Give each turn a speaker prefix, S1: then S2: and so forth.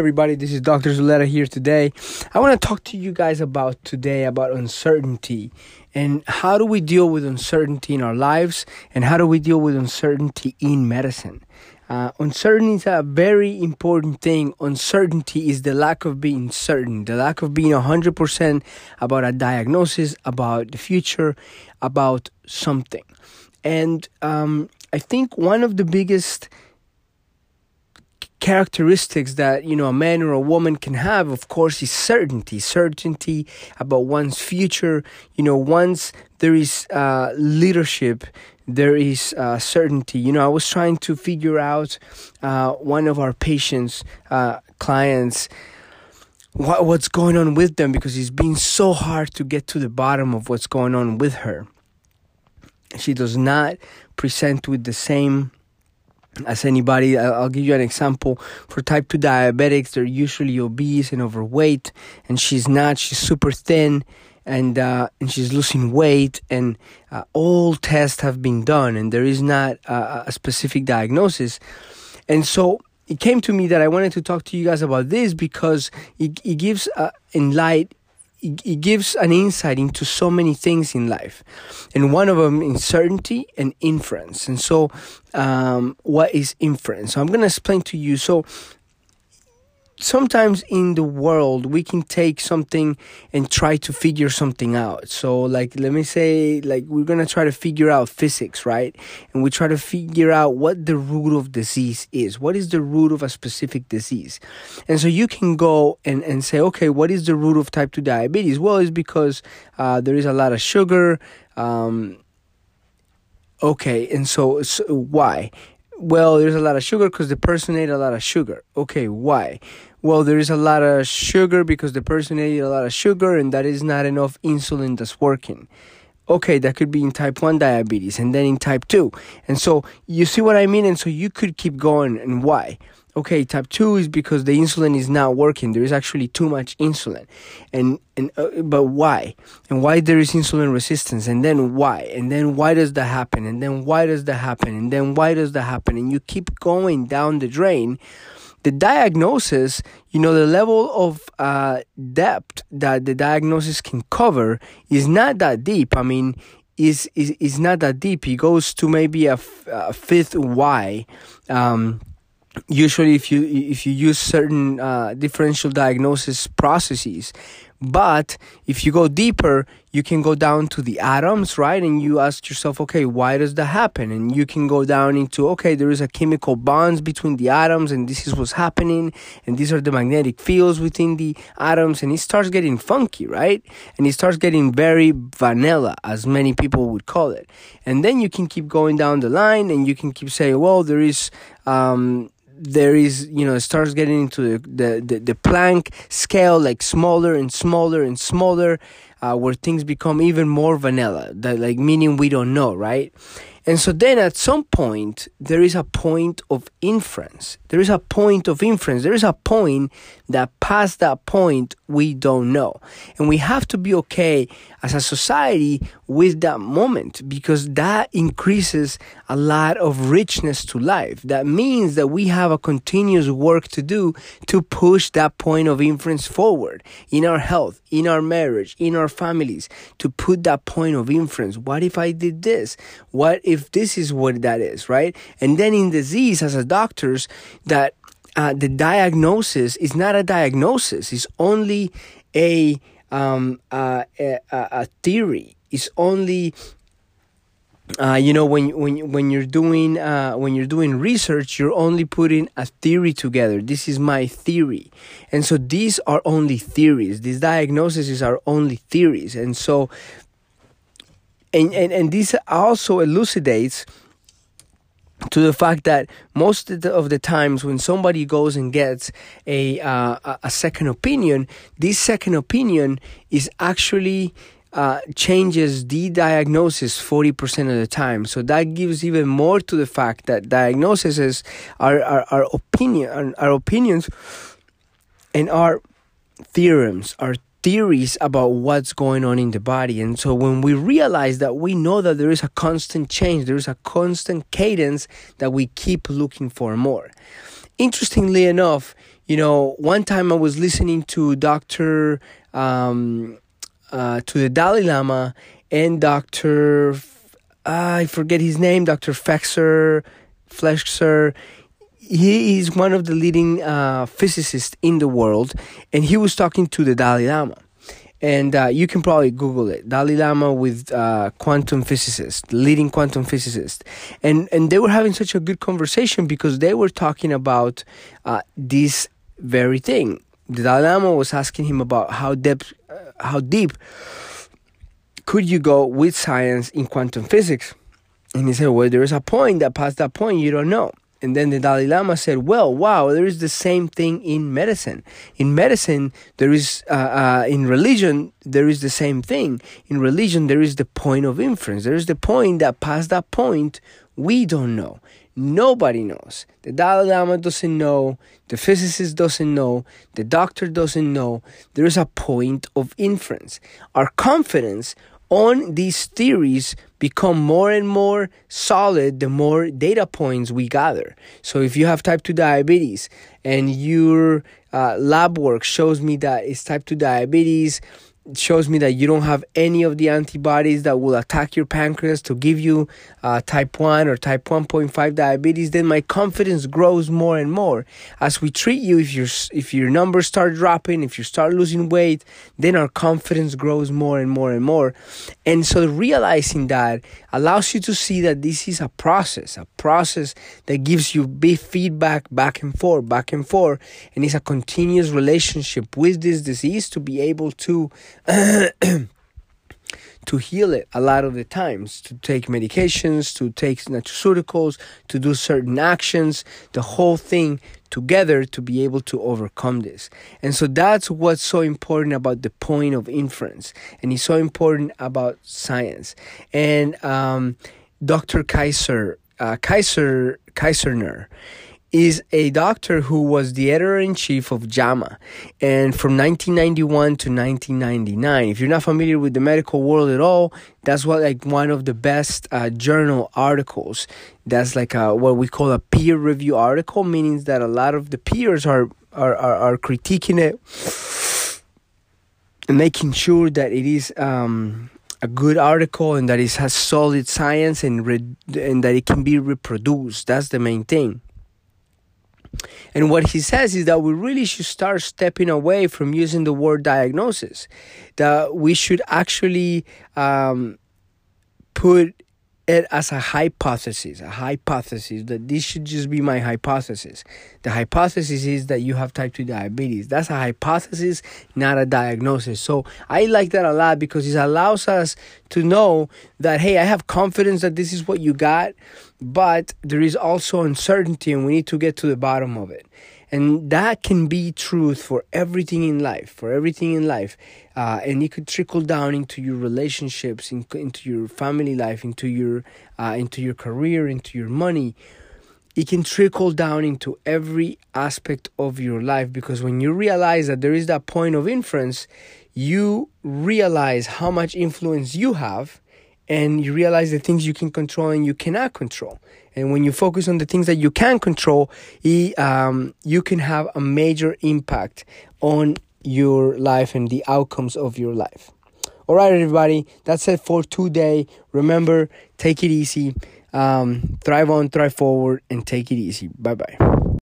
S1: everybody, this is Dr. Zuleta here today. I want to talk to you guys about today about uncertainty and how do we deal with uncertainty in our lives and how do we deal with uncertainty in medicine. Uh, uncertainty is a very important thing. Uncertainty is the lack of being certain, the lack of being 100% about a diagnosis, about the future, about something. And um, I think one of the biggest characteristics that you know a man or a woman can have of course is certainty. Certainty about one's future. You know once there is uh, leadership there is uh, certainty. You know i was trying to figure out uh, one of our patients uh, clients what, what's going on with them because it's been so hard to get to the bottom of what's going on with her. She does not present with the same as anybody. I'll give you an example. For type 2 diabetics, they're usually obese and overweight, and she's not. She's super thin. And uh, and she's losing weight, and uh, all tests have been done, and there is not uh, a specific diagnosis. And so it came to me that I wanted to talk to you guys about this because it, it gives uh, in light it, gives an insight into so many things in life, and one of them is certainty and inference. And so, um, what is inference? So I'm going to explain to you. So sometimes in the world we can take something and try to figure something out. So like let me say like we're to try to figure out physics right? And we try to figure out what the root of disease is. What is the root of a specific disease? And so you can go and, and say okay what is the root of type 2 diabetes? Well it's because uh, there is a lot of sugar um, okay and so, so why? Well, there's a lot of sugar because the person ate a lot of sugar. Okay, why? Well, there is a lot of sugar because the person ate a lot of sugar and that is not enough insulin that's working. Okay, that could be in type 1 diabetes and then in type 2. And so you see what I mean? And so you could keep going and why? okay type 2 is because the insulin is not working there is actually too much insulin and and uh, but why and why there is insulin resistance and then why and then why does that happen and then why does that happen and then why does that happen and you keep going down the drain the diagnosis you know the level of uh, depth that the diagnosis can cover is not that deep. I mean is is, is not that deep. It goes to maybe a, f- a fifth why um, usually if you if you use certain uh, differential diagnosis processes but if you go deeper you can go down to the atoms right? And you ask yourself okay why does that happen? And you can go down into okay there is a chemical bonds between the atoms and this is what's happening. And these are the magnetic fields within the atoms. And it starts getting funky right? And it starts getting very vanilla as many people would call it. And then you can keep going down the line and you can keep saying well there is um, there is you know it starts getting into the, the, the, the Planck scale like smaller and smaller and smaller uh, where things become even more vanilla that like meaning we don't know right and so then at some point, there is a point of inference. There is a point of inference. There is a point that past that point, we don't know. And we have to be okay as a society with that moment because that increases a lot of richness to life. That means that we have a continuous work to do to push that point of inference forward in our health, in our marriage, in our families, to put that point of inference. What if I did this? What if this is what that is, right? And then in disease, as a doctors, that uh, the diagnosis is not a diagnosis; it's only a um, uh, a, a theory. It's only uh, you know when when when you're doing uh, when you're doing research you're only putting a theory together. This is my theory. And so these are only theories. These diagnoses are only theories. And so and, and, and this also elucidates to the fact that most of the, of the, times when somebody goes and gets a uh, a second opinion, this second opinion is actually uh, changes the diagnosis 40% of the time. So that gives even more to the fact that diagnoses are, are, are opinion are opinions and are theorems, are theories about what's going on in the body. And so when we realize that we know that there is a constant change, there is a constant cadence that we keep looking for more. Interestingly enough, you know, one time I was listening to Dr. Um, uh, to the Dalai Lama and Dr. F- I forget his name, Dr. Fexer, Flexer. He is one of the leading uh, physicists in the world, and he was talking to the Dalai Lama and uh, you can probably Google it. Dalai Lama with uh, quantum physicist, leading quantum physicist, and and they were having such a good conversation because they were talking about uh, this very thing. The Dalai Lama was asking him about how deep, uh, how deep could you go with science in quantum physics, and he said, "Well, there is a point that past that point you don't know." And then the Dalai Lama said, Well, wow, there is the same thing in medicine. In medicine, there is, uh, uh, in religion, there is the same thing. In religion, there is the point of inference. There is the point that past that point, we don't know. Nobody knows. The Dalai Lama doesn't know. The physicist doesn't know. The doctor doesn't know. There is a point of inference. Our confidence on these theories become more and more solid the more data points we gather. So if you have type 2 diabetes and your uh, lab work shows me that it's type 2 diabetes, shows me that you don't have any of the antibodies that will attack your pancreas to give you uh, type 1 or type 1.5 diabetes then my confidence grows more and more. As we treat you if your if your numbers start dropping if you start losing weight then our confidence grows more and more and more. And so realizing that allows you to see that this is a process a process that gives you big feedback back and forth back and forth and it's a continuous relationship with this disease to be able to to heal it a lot of the times to take medications to take nutraceuticals to do certain actions the whole thing together to be able to overcome this. And so that's what's so important about the point of inference. And it's so important about science. And um, dr kaiser uh, kaiser kaiserner is a doctor who was the editor in chief of JAMA and from 1991 to 1999. If you're not familiar with the medical world at all, that's what like one of the best uh, journal articles. That's like a, what we call a peer review article, meaning that a lot of the peers are are, are, are critiquing it and making sure that it is um, a good article and that it has solid science and re- and that it can be reproduced. That's the main thing. And what he says is that we really should start stepping away from using the word diagnosis. That we should actually um, put it as a hypothesis, a hypothesis that this should just be my hypothesis. The hypothesis is that you have type 2 diabetes. That's a hypothesis, not a diagnosis. So I like that a lot because it allows us to know that, hey, I have confidence that this is what you got, but there is also uncertainty and we need to get to the bottom of it. And that can be truth for everything in life, for everything in life. Uh, and it could trickle down into your relationships, in, into your family life, into your, uh, into your career, into your money. It can trickle down into every aspect of your life because when you realize that there is that point of inference, you realize how much influence you have and you realize the things you can control and you cannot control. And when you focus on the things that you can control, um, you can have a major impact on your life and the outcomes of your life. All right, everybody, that's it for today. Remember, take it easy, um, thrive on, thrive forward, and take it easy. Bye bye.